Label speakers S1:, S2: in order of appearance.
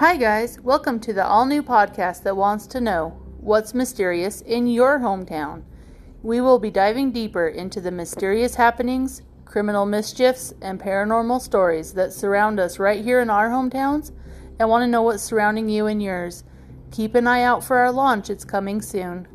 S1: Hi, guys. Welcome to the all new podcast that wants to know what's mysterious in your hometown. We will be diving deeper into the mysterious happenings, criminal mischiefs, and paranormal stories that surround us right here in our hometowns and want to know what's surrounding you and yours. Keep an eye out for our launch, it's coming soon.